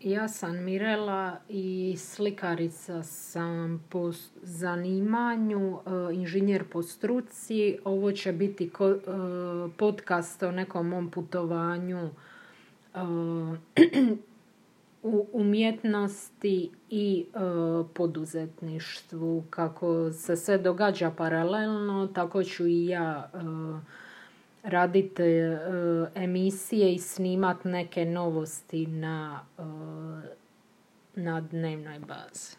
Ja sam Mirela i slikarica sam po zanimanju, e, inženjer po struci. Ovo će biti e, podcast o nekom mom putovanju e, u umjetnosti i poduzetništvu. Kako se sve događa paralelno, tako ću i ja raditi e, emisije i snimat neke novosti na, e, na dnevnoj bazi.